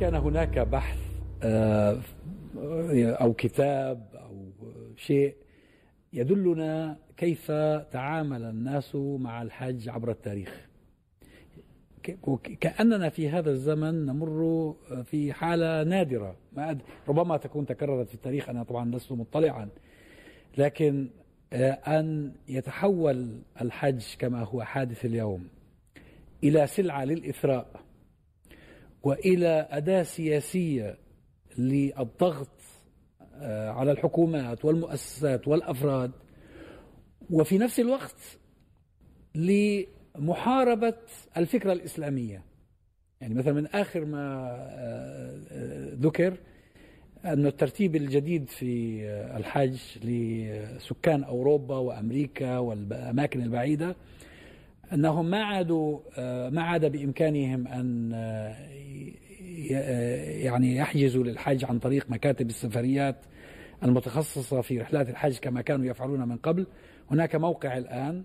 كان هناك بحث آه، أو كتاب أو شيء يدلنا كيف تعامل الناس مع الحج عبر التاريخ. كأننا في هذا الزمن نمر في حالة نادرة. ما ربما تكون تكررت في التاريخ أنا طبعا لست مطلعا. لكن آه، أن يتحول الحج كما هو حادث اليوم إلى سلعة للإثراء. وإلى أداة سياسية للضغط آه، على الحكومات والمؤسسات والأفراد وفي نفس الوقت لمحاربة الفكرة الإسلامية. يعني مثلا من آخر ما آه، آه، ذكر أن الترتيب الجديد في الحج لسكان أوروبا وأمريكا والأماكن البعيدة أنهم ما عادوا ما عاد بإمكانهم أن يعني يحجزوا للحج عن طريق مكاتب السفريات المتخصصة في رحلات الحج كما كانوا يفعلون من قبل. هناك موقع الآن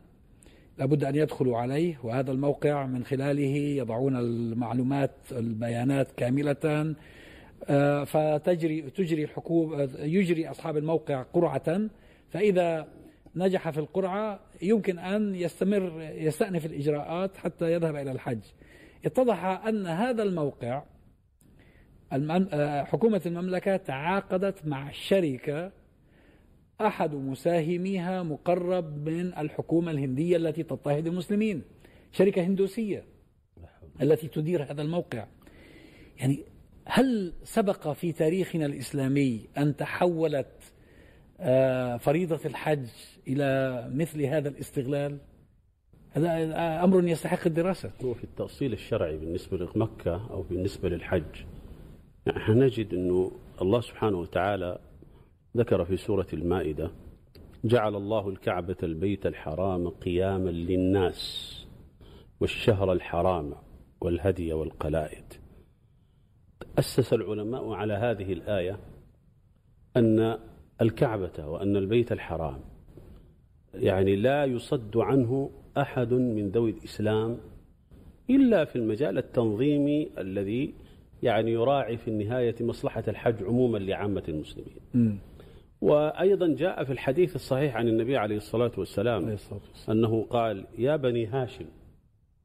لابد أن يدخلوا عليه وهذا الموقع من خلاله يضعون المعلومات البيانات كاملة آه، فتجري تجري الحكومة يجري أصحاب الموقع قرعة. فإذا نجح في القرعة يمكن أن يستمر يستأنف الإجراءات حتى يذهب إلى الحج. اتضح أن هذا الموقع آه، حكومة المملكة تعاقدت مع شركة أحد مساهميها مقرب من الحكومة الهندية التي تضطهد المسلمين شركة هندوسية التي تدير هذا الموقع. يعني هل سبق في تاريخنا الإسلامي أن تحولت فريضة الحج إلى مثل هذا الاستغلال هذا أمر يستحق الدراسة. هو في التأصيل الشرعي بالنسبة لمكة أو بالنسبة للحج نحن نجد أنه الله سبحانه وتعالى ذكر في سورة المائدة جعل الله الكعبة البيت الحرام قياما للناس والشهر الحرام والهدي والقلائد. أسس العلماء على هذه الآية أن الكعبة وأن البيت الحرام. يعني لا يصد عنه أحد من ذوي الإسلام إلا في المجال التنظيمي الذي يعني يراعي في النهاية مصلحة الحج عموما لعامة المسلمين. م. وأيضا جاء في الحديث الصحيح عن النبي عليه الصلاة والسلام, عليه الصلاة والسلام. أنه قال يا بني هاشم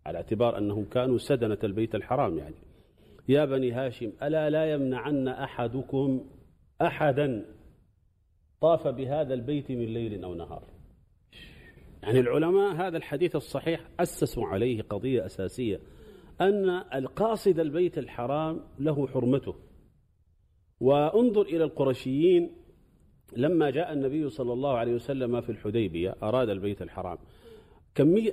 على اعتبار أنهم كانوا سدنة البيت الحرام يعني. يا بني هاشم ألا لا يمنعن أحدكم أحدا طاف بهذا البيت من ليل أو نهار. يعني العلماء هذا الحديث الصحيح أسسوا عليه قضية أساسية أن القاصد البيت الحرام له حرمته. وانظر إلى القرشيين لما جاء النبي صلى الله عليه وسلم في الحديبية أراد البيت الحرام. كمية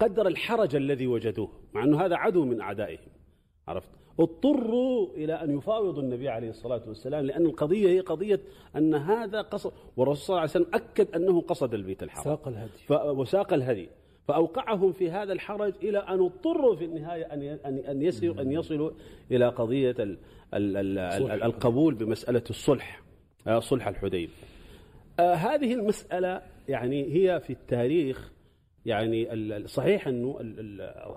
قدر الحرج الذي وجدوه مع أنه هذا عدو من أعدائهم عرفت؟ اضطروا إلى أن يفاوضوا النبي عليه الصلاة والسلام لأن القضية هي قضية أن هذا قصد والرسول صلى الله عليه وسلم أكد أنه قصد البيت الحرام. ساق الهدي. وساق الهدي. فأوقعهم في هذا الحرج إلى أن اضطروا في النهاية أن أن يصلوا أن يصلوا إلى قضية القبول بمسألة الصلح آه، صلح الحديبية آه، هذه المسألة يعني هي في التاريخ يعني صحيح أنه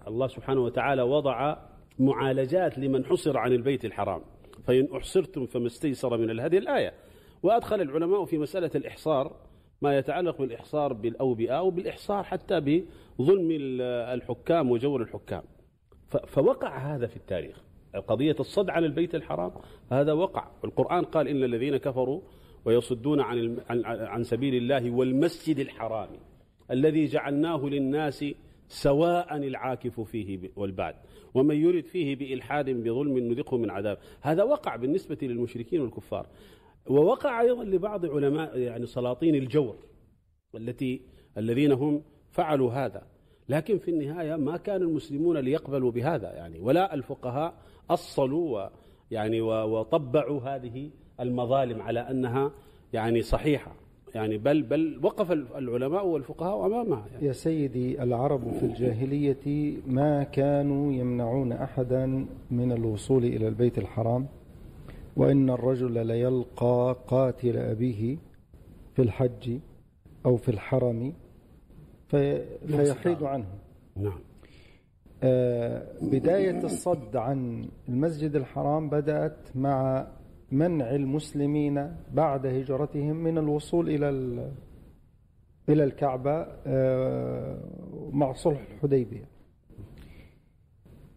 الله سبحانه وتعالى وضع معالجات لمن حصر عن البيت الحرام. فإن أحصرتم فما استيسر من الهدي الآية. وأدخل العلماء في مسألة الإحصار ما يتعلق بالإحصار بالأوبئة وبالإحصار حتى بظلم الحكام وجور الحكام. فوقع هذا في التاريخ. قضية الصد عن البيت الحرام هذا وقع. القرآن قال إن الذين كفروا ويصدون عن عن سبيل الله والمسجد الحرام الذي جعلناه للناس سواء العاكف فيه والبعد ومن يرد فيه بإلحاد بظلم نذقه من عذاب. هذا وقع بالنسبة للمشركين والكفار. ووقع أيضا لبعض علماء يعني سلاطين الجور التي الذين هم فعلوا هذا. لكن في النهاية ما كان المسلمون ليقبلوا بهذا يعني ولا الفقهاء أصلوا يعني وطبعوا هذه المظالم على أنها يعني صحيحة. يعني بل بل وقف العلماء والفقهاء أمامها يعني. يا سيدي العرب في الجاهلية ما كانوا يمنعون أحدا من الوصول إلى البيت الحرام وإن الرجل ليلقى قاتل أبيه في الحج أو في الحرم في فيحيد عنه. نعم. آه، بداية الصد عن المسجد الحرام بدأت مع منع المسلمين بعد هجرتهم من الوصول إلى إلى الكعبة آه، مع صلح الحديبية.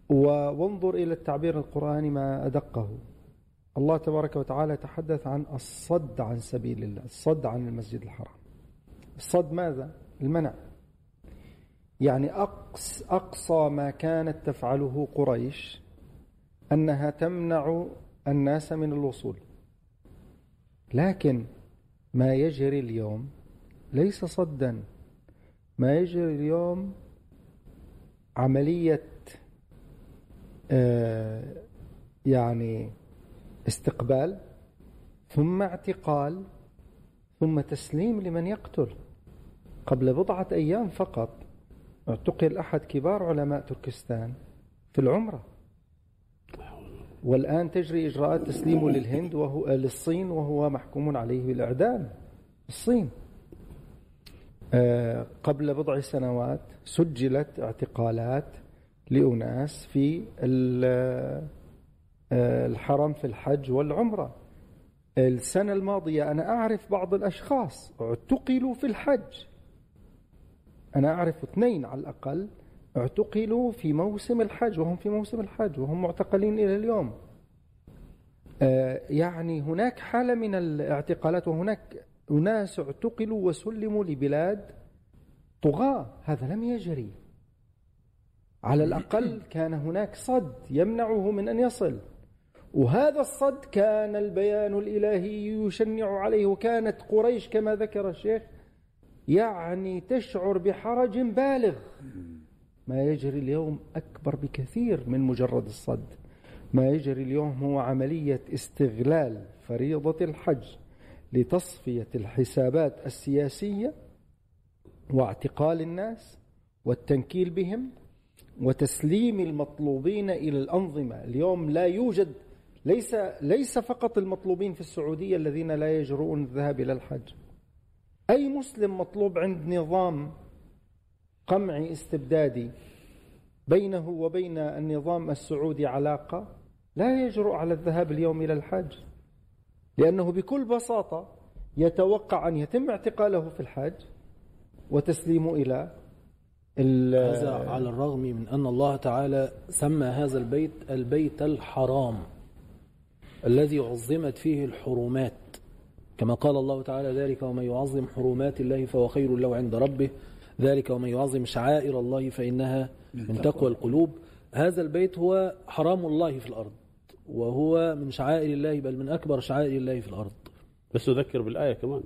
وانظر إلى التعبير القرآني ما أدقه. الله تبارك وتعالى تحدث عن الصد عن سبيل الله الصد عن المسجد الحرام. الصد ماذا؟ المنع. يعني أقصى, أقصى ما كانت تفعله قريش أنها تمنع الناس من الوصول. لكن ما يجري اليوم ليس صدا. ما يجري اليوم عملية آه يعني استقبال ثم اعتقال ثم تسليم لمن يقتل. قبل بضعة أيام فقط اعتقل أحد كبار علماء تركستان في العمرة. والآن تجري إجراءات تسليمه للهند وهو للصين وهو محكوم عليه بالإعدام. الصين. آه، قبل بضع سنوات سجلت اعتقالات لأناس في آه، الحرم في الحج والعمرة. السنة الماضية أنا أعرف بعض الأشخاص اعتقلوا في الحج. أنا أعرف اثنين على الأقل اعتقلوا في موسم الحج وهم في موسم الحج وهم معتقلين إلى اليوم. آه، يعني هناك حالة من الاعتقالات وهناك أناس اعتقلوا وسلموا لبلاد طغاة. هذا لم يجري. على الأقل كان هناك صد يمنعه من أن يصل. وهذا الصد كان البيان الإلهي يشنع عليه وكانت قريش كما ذكر الشيخ يعني تشعر بحرج بالغ. ما يجري اليوم أكبر بكثير من مجرد الصد. ما يجري اليوم هو عملية استغلال فريضة الحج لتصفية الحسابات السياسية واعتقال الناس والتنكيل بهم وتسليم المطلوبين إلى الأنظمة. اليوم لا يوجد ليس ليس فقط المطلوبين في السعودية الذين لا يجرؤون الذهاب إلى الحج. أي مسلم مطلوب عند نظام قمعي استبدادي بينه وبين النظام السعودي علاقة لا يجرؤ على الذهاب اليوم إلى الحج لأنه بكل بساطة يتوقع أن يتم اعتقاله في الحج وتسليمه إلى هذا على الرغم من أن الله تعالى سمى هذا البيت البيت الحرام الذي عظمت فيه الحرمات. كما قال الله تعالى ذلك ومن يعظم حرمات الله فهو خير له عند ربه ذلك ومن يعظم شعائر الله فإنها من تقوى القلوب. هذا البيت هو حرام الله في الأرض وهو من شعائر الله بل من أكبر شعائر الله في الأرض. بس أذكر بالآية كمان.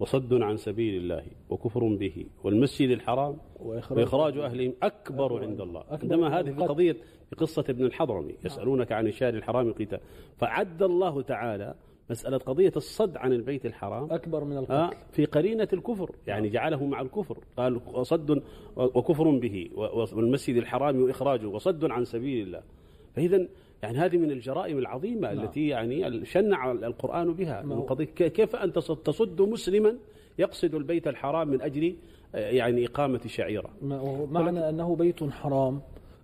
وصد عن سبيل الله وكفر به والمسجد الحرام وإخراج, وإخراج أهلهم أكبر عند الله. عندما هذه في قضية في قصة ابن الحضرمي يسألونك عن الشهر الحرام قتال. فعد الله تعالى مسألة قضية الصد عن البيت الحرام. أكبر من القتل. آه في قرينة الكفر يعني جعله مع الكفر. قال صد وكفر به والمسجد الحرام وإخراجه وصد عن سبيل الله. فإذا يعني هذه من الجرائم العظيمة نعم. التي يعني شنع القرآن بها. من قضية كيف أن تصد مسلما يقصد البيت الحرام من أجل آه، يعني إقامة شعيرة؟ معنى أنه بيت حرام؟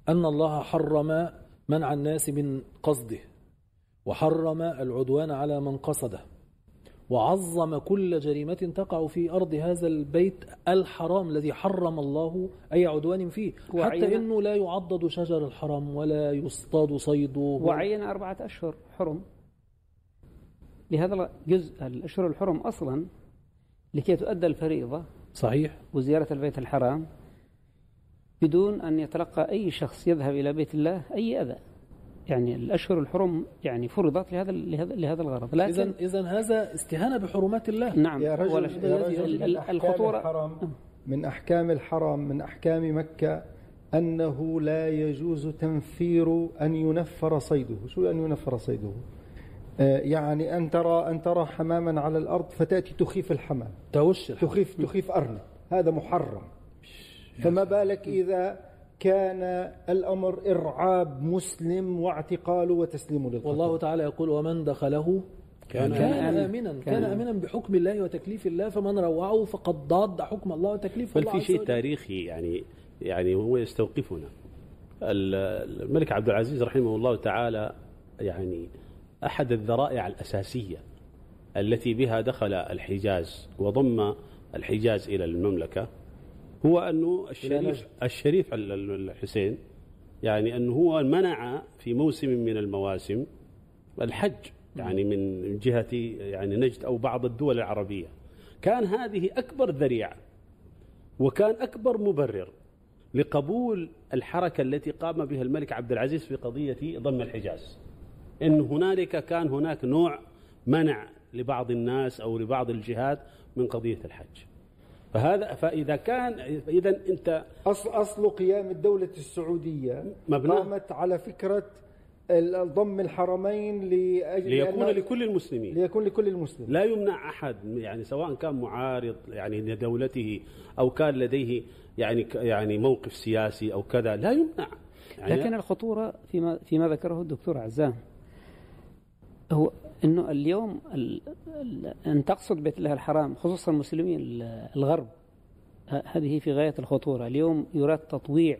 أن الله حرم منع الناس من قصده. وحرم العدوان على من قصده وعظم كل جريمة تقع في أرض هذا البيت الحرام الذي حرم الله أي عدوان فيه حتى إنه لا يعضد شجر الحرام ولا يصطاد صيده وعين أربعة أشهر حرم. لهذا الجزء الأشهر الحرم أصلا لكي تؤدى الفريضة صحيح. وزيارة البيت الحرام بدون أن يتلقى أي شخص يذهب إلى بيت الله أي أذى. يعني الأشهر الحرم يعني فرضت لهذا لهذا لهذا الغرض. لكن إذا إذا هذا استهانة بحرمات الله. نعم. يا رجل, يا رجل من الخطورة الحرم. من أحكام الحرم من أحكام مكة أنه لا يجوز تنفير أن ينفر صيده. شو أن ينفر صيده؟ آه، يعني أن ترى أن ترى حماما على الأرض فتأتي تخيف الحمام. توش تخيف تخيف أرنب. هذا محرم. فما بالك إذا كان الأمر إرعاب مسلم واعتقاله وتسليمه للقتل. والله تعالى يقول ومن دخله كان, كان آمنا. كان, كان آمنا. بحكم الله وتكليف الله فمن روعه فقد ضاد حكم الله وتكليف الله بل في شيء تاريخي يعني يعني هو يستوقفنا. الملك عبد العزيز رحمه الله تعالى يعني أحد الذرائع الأساسية التي بها دخل الحجاز وضم الحجاز إلى المملكة. هو أنه الشريف الشريف الحسين يعني أنه هو منع في موسم من المواسم الحج يعني من جهة يعني نجد أو بعض الدول العربية. كان هذه أكبر ذريعة وكان أكبر مبرر لقبول الحركة التي قام بها الملك عبد العزيز في قضية ضم الحجاز. إن هنالك كان هناك نوع منع لبعض الناس أو لبعض الجهات من قضية الحج. فهذا فإذا كان إذا أنت أصل, أصل قيام الدولة السعودية مبنى. قامت على فكرة ضم الحرمين لأجل ليكون لكل المسلمين. ليكون لكل المسلمين. لا يمنع أحد يعني سواء كان معارض يعني لدولته أو كان لديه يعني يعني موقف سياسي أو كذا لا يمنع. يعني لكن الخطورة فيما فيما ذكره الدكتور عزام هو إنه اليوم ال ال أن تقصد بيت الله الحرام خصوصا المسلمين الغرب هذه في غاية الخطورة، اليوم يراد تطويع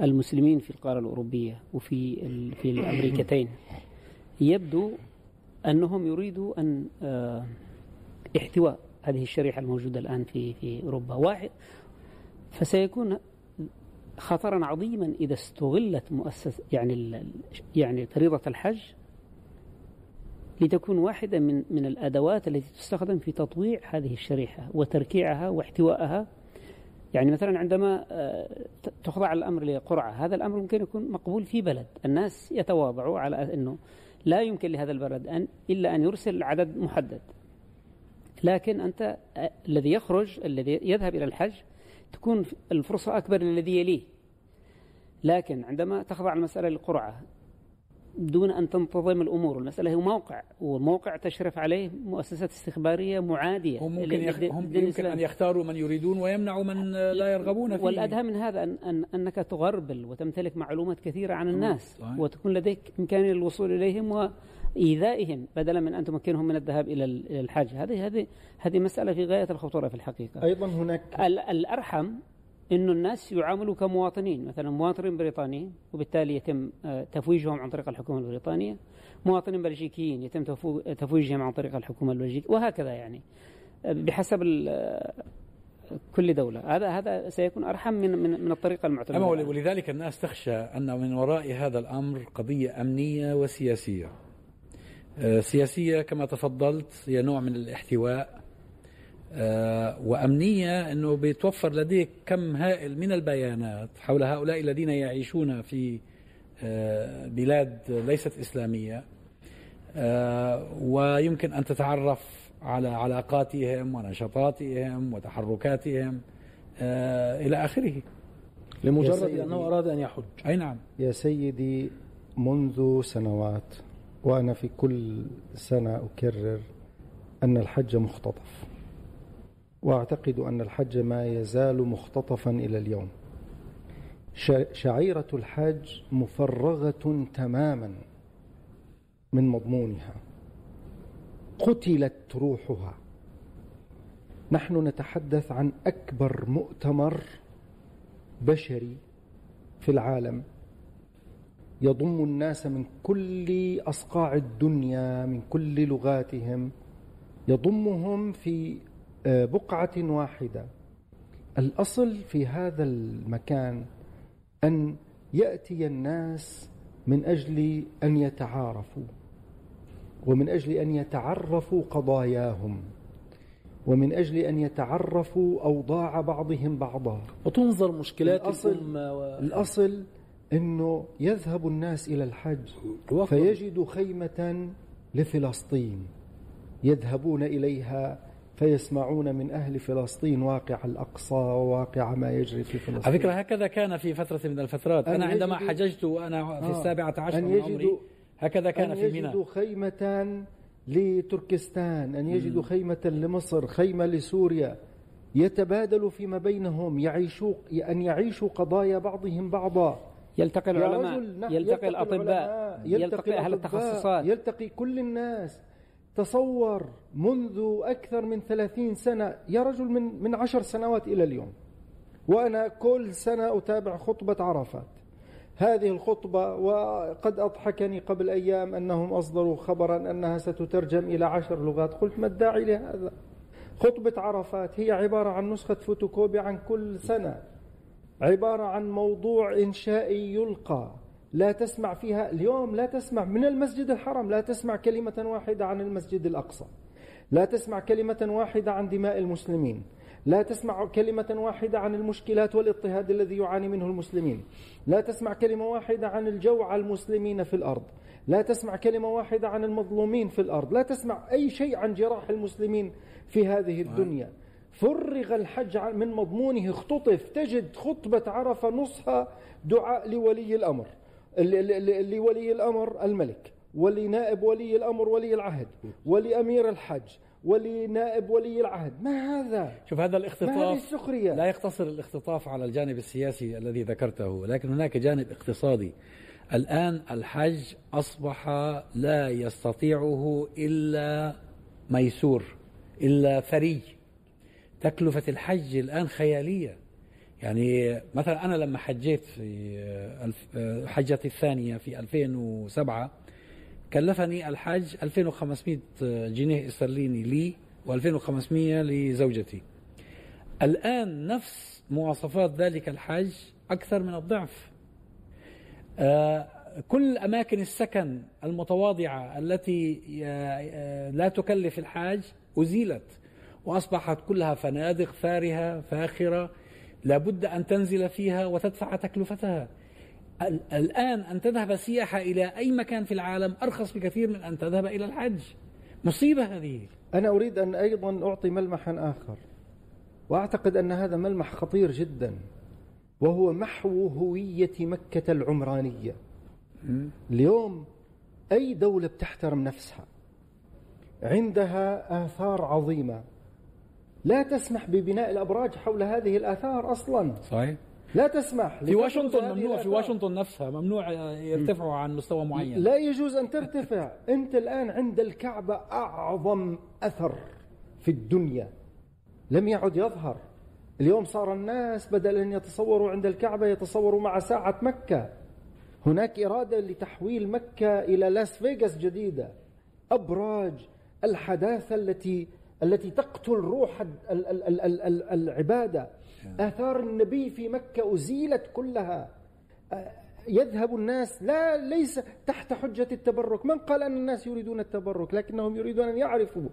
المسلمين في القارة الأوروبية وفي في الأمريكتين. يبدو أنهم يريدوا أن آه، احتواء هذه الشريحة الموجودة الآن في في أوروبا، واحد فسيكون خطرا عظيما إذا استغلت مؤسسه يعني يعني فريضة الحج لتكون واحدة من من الأدوات التي تستخدم في تطويع هذه الشريحة وتركيعها واحتوائها. يعني مثلا عندما آه، تخضع الأمر لقرعة هذا الأمر ممكن يكون مقبول في بلد. الناس يتواضعوا على أنه لا يمكن لهذا البلد أن إلا أن يرسل عدد محدد. لكن أنت آه، الذي يخرج الذي يذهب إلى الحج تكون الفرصة أكبر للذي يليه. لكن عندما تخضع المسألة للقرعة دون أن تنتظم الأمور. المسألة هي موقع والموقع تشرف عليه مؤسسات استخبارية معادية. هم ممكن, يخ... هم يمكن أن يختاروا من يريدون ويمنعوا من لا يرغبون فيه. والأدهى من هذا أن, أن أنك تغربل وتمتلك معلومات كثيرة عن الناس صحيح. وتكون لديك إمكانية للوصول إليهم وإيذائهم بدلا من أن تمكنهم من الذهاب إلى الحج هذه هذه هذه مسألة في غاية الخطورة في الحقيقة. أيضا هناك الأرحم إنه الناس يعاملوا كمواطنين. مثلا مواطنين بريطانيين وبالتالي يتم آه، تفويجهم عن طريق الحكومة البريطانية. مواطنين بلجيكيين يتم تفويجهم عن طريق الحكومة البلجيكية وهكذا يعني. آه، بحسب آه، كل دولة. هذا هذا سيكون أرحم من من من الطريقة المعتمدة. ولذلك الناس تخشى أن من وراء هذا الأمر قضية أمنية وسياسية. سياسية كما تفضلت هي نوع من الاحتواء وأمنية أنه بيتوفر لديك كم هائل من البيانات حول هؤلاء الذين يعيشون في آه، بلاد ليست إسلامية. آه، ويمكن أن تتعرف على علاقاتهم ونشاطاتهم وتحركاتهم إلى آخره. لمجرد أنه أراد أن يحج. أي نعم. يا سيدي منذ سنوات وأنا في كل سنة أكرر أن الحج مختطف. واعتقد أن الحج ما يزال مختطفا إلى اليوم. شعيرة الحج مفرغة تماما من مضمونها. قتلت روحها. نحن نتحدث عن أكبر مؤتمر بشري في العالم. يضم الناس من كل أصقاع الدنيا من كل لغاتهم. يضمهم في بقعة واحدة. الأصل في هذا المكان أن يأتي الناس من أجل أن يتعارفوا ومن أجل أن يتعرفوا قضاياهم ومن أجل أن يتعرفوا أوضاع بعضهم بعضا. وتنظر مشكلات الأصل, و... الأصل أنه يذهب الناس إلى الحج فيجدوا خيمة لفلسطين يذهبون إليها فيسمعون من أهل فلسطين واقع الأقصى وواقع ما يجري في فلسطين. على فكرة هكذا كان في فترة من الفترات. أنا عندما حججت وأنا في آه السابعة عشر من عمري هكذا كان في منى أن يجدوا خيمة لتركستان أن يجدوا خيمة لمصر خيمة لسوريا. يتبادلوا فيما بينهم يعيشوا أن يعيشوا قضايا بعضهم بعضا. يلتقي العلماء يلتقي, يلتقي الأطباء يلتقي, يلتقي أهل التخصصات. يلتقي كل الناس. تصور منذ أكثر من ثلاثين سنة يا رجل من, من عشر سنوات إلى اليوم وأنا كل سنة أتابع خطبة عرفات. هذه الخطبة وقد أضحكني قبل أيام أنهم أصدروا خبرا أنها ستترجم إلى عشر لغات. قلت ما الداعي لهذا؟ خطبة عرفات هي عبارة عن نسخة فوتوكوبي عن كل سنة عبارة عن موضوع إنشائي يلقى. لا تسمع فيها اليوم لا تسمع من المسجد الحرام لا تسمع كلمة واحدة عن المسجد الأقصى لا تسمع كلمة واحدة عن دماء المسلمين لا تسمع كلمة واحدة عن المشكلات والاضطهاد الذي يعاني منه المسلمين لا تسمع كلمة واحدة عن الجوع المسلمين في الأرض لا تسمع كلمة واحدة عن المظلومين في الأرض لا تسمع أي شيء عن جراح المسلمين في هذه الدنيا. فرغ الحج من مضمونه اختطف تجد خطبة عرفة نصها دعاء لولي الأمر. لولي الأمر الملك ولنائب ولي الأمر ولي العهد ولأمير الحج ولنائب ولي العهد. ما هذا؟ شوف هذا الاختطاف السخرية؟ لا يقتصر الاختطاف على الجانب السياسي الذي ذكرته لكن هناك جانب اقتصادي. الآن الحج أصبح لا يستطيعه إلا ميسور إلا ثري تكلفة الحج الآن خيالية. يعني مثلا أنا لما حجيت في حجتي الثانية في 2007 كلفني الحج 2500 جنيه استرليني لي و2500 لزوجتي. الآن نفس مواصفات ذلك الحج أكثر من الضعف. آه، كل أماكن السكن المتواضعة التي آه، لا تكلف الحاج أزيلت وأصبحت كلها فنادق فارهة فاخرة. لابد أن تنزل فيها وتدفع تكلفتها. الآن أن تذهب سياحة إلى أي مكان في العالم أرخص بكثير من أن تذهب إلى الحج. مصيبة هذه. أنا أريد أن أيضا أعطي ملمحا آخر. وأعتقد أن هذا ملمح خطير جدا. وهو محو هوية مكة العمرانية. اليوم أي دولة بتحترم نفسها عندها آثار عظيمة. لا تسمح ببناء الأبراج حول هذه الآثار أصلا. صحيح. لا تسمح في واشنطن ممنوع في واشنطن نفسها ممنوع يرتفعوا عن مستوى معين. لا يجوز أن ترتفع. أنت الآن عند الكعبة أعظم أثر في الدنيا. لم يعد يظهر. اليوم صار الناس بدل أن يتصوروا عند الكعبة يتصوروا مع ساعة مكة. هناك إرادة لتحويل مكة إلى لاس فيغاس جديدة. أبراج الحداثة التي التي تقتل روح العبادة. آثار النبي في مكة أزيلت كلها. يذهب الناس لا ليس تحت حجة التبرك. من قال أن الناس يريدون التبرك؟ لكنهم يريدون أن يعرفوا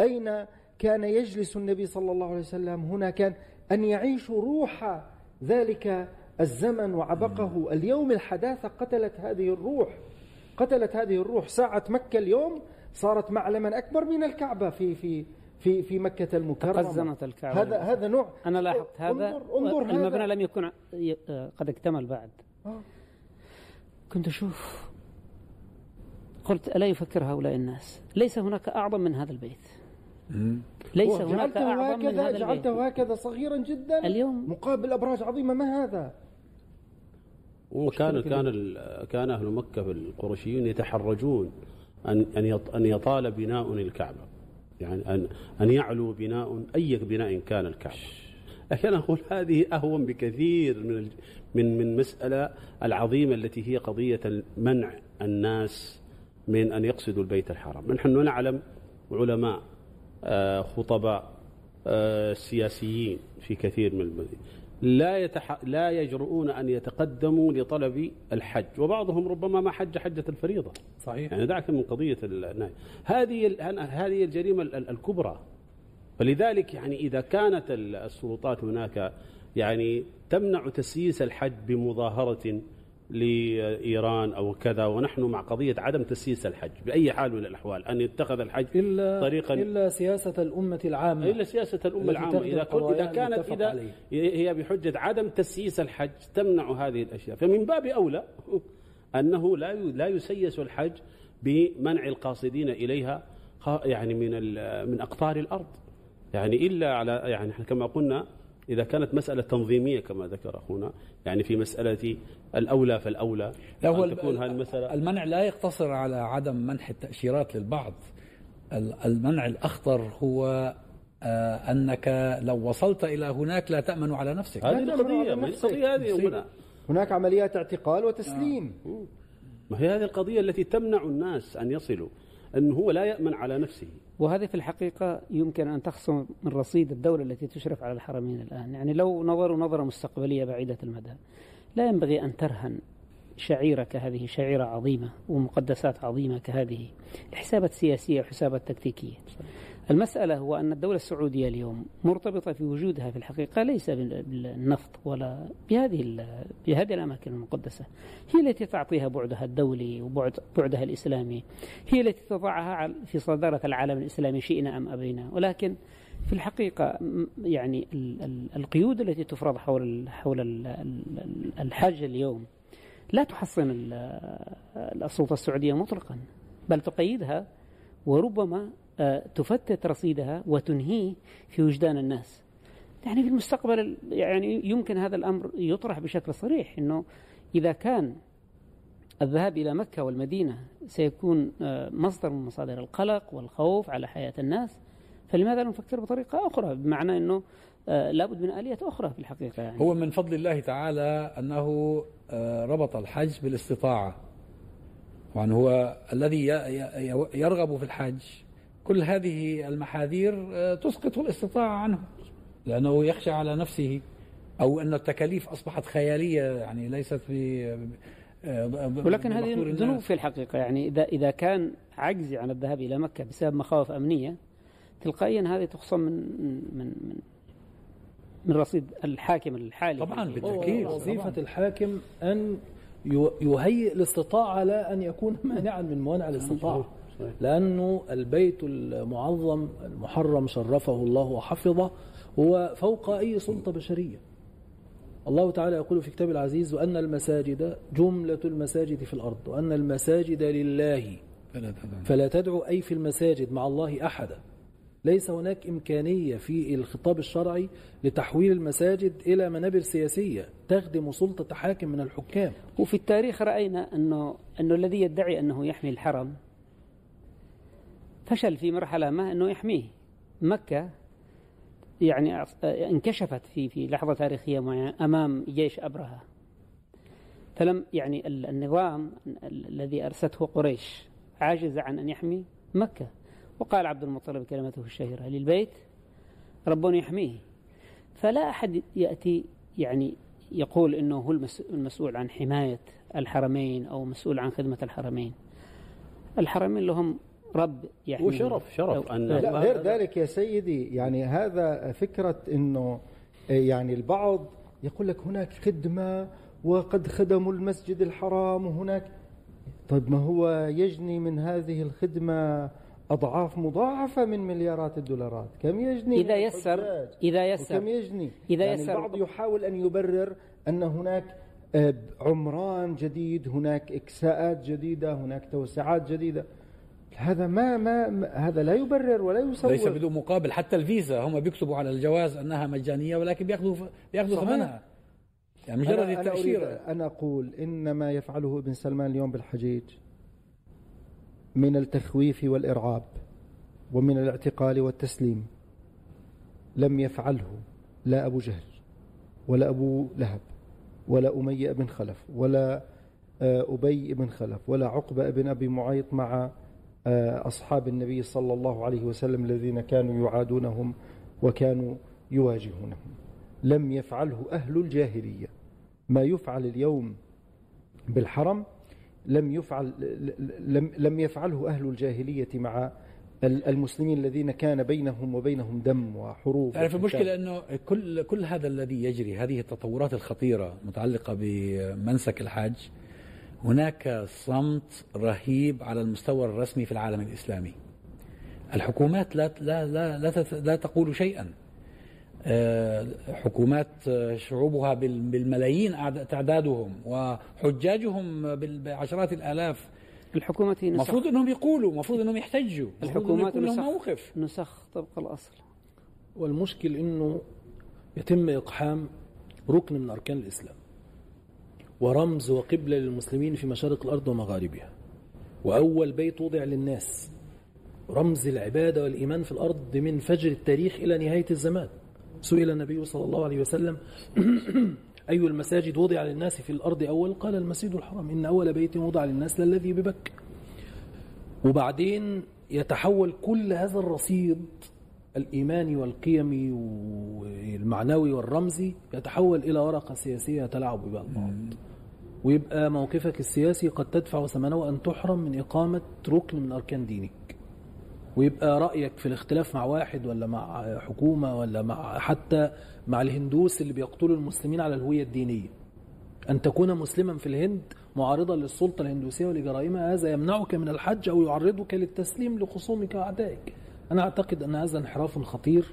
أين كان يجلس النبي صلى الله عليه وسلم. هنا كان أن يعيشوا روح ذلك الزمن وعبقه. اليوم الحداثة قتلت هذه الروح. قتلت هذه الروح. ساعة مكة اليوم صارت معلما أكبر من الكعبة في في في في مكة المكرمة. تقزمت الكعبة. هذا هذا نوع. أنا لاحظت. هذا انظر, انظر المبنى هذا. لم يكن قد اكتمل بعد. آه. كنت أشوف قلت ألا يفكر هؤلاء الناس؟ ليس هناك أعظم من هذا البيت. ليس هناك أعظم من هذا جعلته هكذا صغيرا جدا. اليوم مقابل أبراج عظيمة. ما هذا؟ وكان كان كان أهل مكة القرشيين يتحرجون أن أن يطال بناء الكعبة. يعني أن أن يعلو بناء أي بناء كان الكعبة. لكن أقول هذه أهون بكثير من من من مسألة العظيمة التي هي قضية منع الناس من أن يقصدوا البيت الحرام. نحن نعلم علماء آه، خطباء آه، سياسيين في كثير من المدينة لا يتح... لا يجرؤون أن يتقدموا لطلب الحج. وبعضهم ربما ما حج حجة الفريضة. صحيح. يعني دعك من قضية النهي هذه هذه الجريمة الكبرى. فلذلك يعني إذا كانت السلطات هناك يعني تمنع تسييس الحج بمظاهرة لإيران أو كذا ونحن مع قضية عدم تسييس الحج بأي حال من الأحوال أن يتخذ الحج إلا طريقا إلا سياسة الأمة العامة. إلا سياسة الأمة العامة. إذا كنت إذا كانت إذا هي بحجة عدم تسييس الحج تمنع هذه الأشياء. فمن باب أولى أنه لا لا يسيس الحج بمنع القاصدين إليها يعني من من أقطار الأرض. يعني إلا على يعني كما قلنا إذا كانت مسألة تنظيمية كما ذكر أخونا يعني في مسألة الأولى فالأولى لا هو تكون هذه المسألة المنع لا يقتصر على عدم منح التأشيرات للبعض. المنع الأخطر هو آه أنك لو وصلت إلى هناك لا تأمن على نفسك. هذه القضية القضية هذه هناك عمليات اعتقال وتسليم. ما هي هذه القضية التي تمنع الناس أن يصلوا. أنه هو لا يأمن على نفسه. وهذه في الحقيقة يمكن أن تخصم من رصيد الدولة التي تشرف على الحرمين الآن. يعني لو نظروا نظرة مستقبلية بعيدة المدى لا ينبغي أن ترهن شعيرة كهذه شعيرة عظيمة ومقدسات عظيمة كهذه لحسابات سياسية وحسابات تكتيكية المسألة هو أن الدولة السعودية اليوم مرتبطة في وجودها في الحقيقة ليس بالنفط ولا بهذه بهذه الأماكن المقدسة. هي التي تعطيها بعدها الدولي وبعد بعدها الإسلامي. هي التي تضعها في صدارة العالم الإسلامي شئنا أم أبينا. ولكن في الحقيقة يعني القيود التي تفرض حول حول الحج اليوم لا تحصن السلطة السعودية مطلقا بل تقيدها وربما آه، تفتت رصيدها وتنهيه في وجدان الناس. يعني في المستقبل يعني يمكن هذا الأمر يطرح بشكل صريح أنه إذا كان الذهاب إلى مكة والمدينة سيكون آه، مصدر من مصادر القلق والخوف على حياة الناس فلماذا لا نفكر بطريقة أخرى؟ بمعنى أنه آه، لابد من آلية أخرى في الحقيقة يعني. هو من فضل الله تعالى أنه ربط الحج بالاستطاعة. طبعا هو الذي يرغب في الحج. كل هذه المحاذير آه، تسقط الاستطاعة عنه لأنه يخشى على نفسه. أو أن التكاليف أصبحت خيالية يعني ليست آه، ولكن هذه ذنوب في الحقيقة يعني. إذا إذا كان عجزي عن الذهاب إلى مكة بسبب مخاوف أمنية تلقائيا هذه تخصم من من من من رصيد الحاكم الحالي. طبعا بالتأكيد. وظيفة الحاكم أن يهيئ الاستطاعة لا أن يكون مانعا من موانع الاستطاعة لأنه البيت المعظم المحرم شرفه الله وحفظه هو فوق أي سلطة بشرية. الله تعالى يقول في كتاب العزيز وأن المساجد جملة المساجد في الأرض وأن المساجد لله. فلا تدعو أي في المساجد مع الله أحدا. ليس هناك إمكانية في الخطاب الشرعي لتحويل المساجد إلى منابر سياسية تخدم سلطة حاكم من الحكام. وفي التاريخ رأينا أنه, أنه الذي يدعي أنه يحمي الحرم فشل في مرحلة ما أنه يحميه. مكة يعني انكشفت في في لحظة تاريخية معينة أمام جيش أبرهة. فلم يعني النظام الذي أرسته قريش عاجز عن أن يحمي مكة. وقال عبد المطلب كلمته الشهيرة للبيت ربنا يحميه. فلا أحد يأتي يعني يقول أنه هو المسؤول عن حماية الحرمين أو مسؤول عن خدمة الحرمين. الحرمين لهم رب يعني وشرف شرف أن لا غير ذلك يا سيدي يعني هذا فكرة أنه يعني البعض يقول لك هناك خدمة وقد خدموا المسجد الحرام وهناك. طيب ما هو يجني من هذه الخدمة أضعاف مضاعفة من مليارات الدولارات. كم يجني إذا يسر إذا يسر كم يجني؟ إذا يعني يسر البعض يحاول أن يبرر أن هناك آه، عمران جديد هناك إكساءات جديدة هناك توسعات جديدة. هذا ما ما هذا لا يبرر ولا يصور ليس بدون مقابل. حتى الفيزا هم بيكتبوا على الجواز أنها مجانية ولكن بيأخذوا بيأخذوا ثمنها. يعني مجرد أنا التأشيرة. أنا, أنا أقول إن ما يفعله ابن سلمان اليوم بالحجيج من التخويف والإرعاب ومن الاعتقال والتسليم. لم يفعله لا أبو جهل ولا أبو لهب ولا أمية بن خلف ولا آه، أبي بن خلف ولا عقبة بن أبي معيط مع آه، أصحاب النبي صلى الله عليه وسلم الذين كانوا يعادونهم وكانوا يواجهونهم. لم يفعله أهل الجاهلية. ما يفعل اليوم بالحرم لم يفعل لم لم يفعله أهل الجاهلية مع المسلمين الذين كان بينهم وبينهم دم وحروب تعرف المشكلة أنه كل كل هذا الذي يجري هذه التطورات الخطيرة متعلقة بمنسك الحج هناك صمت رهيب على المستوى الرسمي في العالم الإسلامي. الحكومات لا لا لا لا, لا تقول شيئا. آه، حكومات شعوبها بالملايين تعدادهم وحجاجهم بعشرات الآلاف. الحكومة نسخ. المفروض إنهم يقولوا المفروض إنهم يحتجوا الحكومات نسخ. موقف. نسخ طبق الأصل. والمشكل إنه يتم إقحام ركن من أركان الإسلام ورمز وقبلة للمسلمين في مشارق الأرض ومغاربها. وأول بيت وضع للناس رمز العبادة والإيمان في الأرض من فجر التاريخ إلى نهاية الزمان. سئل النبي صلى الله عليه وسلم أي المساجد وضع للناس في الأرض أول؟ قال المسجد الحرام. إن أول بيت وضع للناس للذي ببكة وبعدين يتحول كل هذا الرصيد الإيماني والقيمي والمعنوي والرمزي يتحول إلى ورقة سياسية يتلاعب بها البعض ويبقى موقفك السياسي قد تدفع ثمنه أن تحرم من إقامة ركن من أركان دينك. ويبقى رأيك في الاختلاف مع واحد ولا مع حكومة ولا مع حتى مع الهندوس اللي بيقتلوا المسلمين على الهوية الدينية. أن تكون مسلما في الهند معارضا للسلطة الهندوسية ولجرائمها هذا يمنعك من الحج أو يعرضك للتسليم لخصومك وأعدائك أنا أعتقد أن هذا انحراف خطير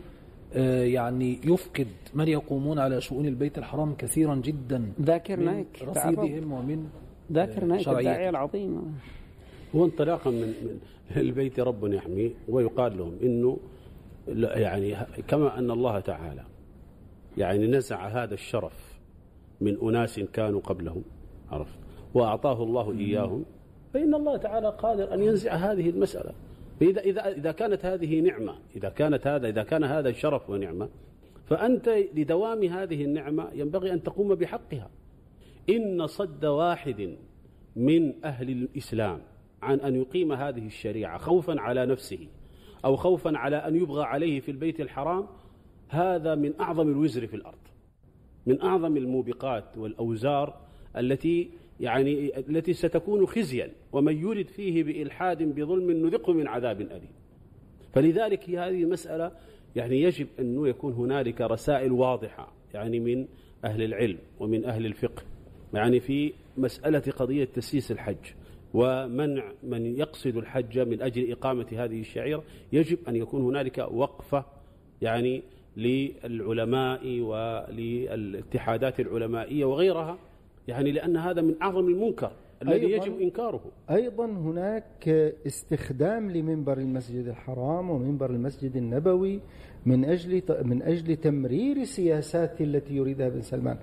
آه، يعني يفقد من يقومون على شؤون البيت الحرام كثيرا جدا ذاكر نايك رصيدهم ومن ذاكر نايك شرعيته. الداعية العظيم هو انطلاقا من من البيت رب يحميه ويقال لهم إنه يعني كما أن الله تعالى يعني نزع هذا الشرف من أناس كانوا قبلهم عرفت؟ وأعطاه الله إياهم. فإن الله تعالى قادر أن ينزع هذه المسألة. فاذا اذا إذا كانت هذه نعمة إذا كانت هذا إذا كان هذا شرف ونعمه فأنت لدوام هذه النعمة ينبغي أن تقوم بحقها. إن صد واحد من أهل الإسلام عن أن يقيم هذه الشريعة خوفا على نفسه أو خوفا على أن يبغى عليه في البيت الحرام هذا من أعظم الوزر في الأرض من أعظم الموبقات والأوزار التي يعني التي ستكون خزيا ومن يرد فيه بإلحاد بظلم نذقه من عذاب أليم. فلذلك هذه المسألة يعني يجب أن يكون هنالك رسائل واضحة يعني من أهل العلم ومن أهل الفقه يعني في مسألة قضية تسييس الحج. ومنع من يقصد الحج من أجل إقامة هذه الشعيرة يجب أن يكون هنالك وقفة يعني للعلماء وللاتحادات العلمائية وغيرها يعني لأن هذا من أعظم المنكر الذي يجب إنكاره. أيضا هناك استخدام لمنبر المسجد الحرام ومنبر المسجد النبوي من أجل من أجل تمرير السياسات التي يريدها بن سلمان.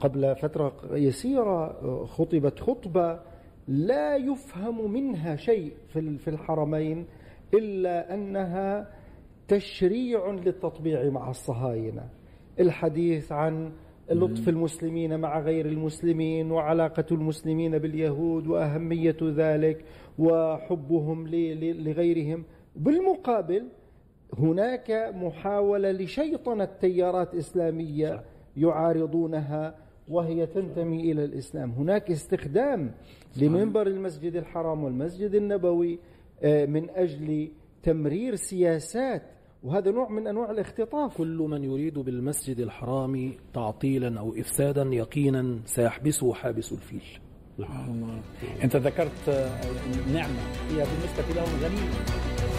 قبل فترة يسيرة خطبت خطبة لا يفهم منها شيء في في الحرمين إلا أنها تشريع للتطبيع مع الصهاينة. الحديث عن لطف المسلمين مع غير المسلمين وعلاقة المسلمين باليهود وأهمية ذلك وحبهم لغيرهم. بالمقابل هناك محاولة لشيطنة تيارات إسلامية يعارضونها وهي تنتمي إلى الإسلام. هناك استخدام لمنبر المسجد الحرام والمسجد النبوي آه، من أجل تمرير سياسات وهذا نوع من أنواع الاختطاف. كل من يريد بالمسجد الحرام تعطيلا أو إفسادا يقينا سيحبسه حابس الفيل. الله. أنت ذكرت آه، نعمة. هي بالنسبة لهم غنيمة.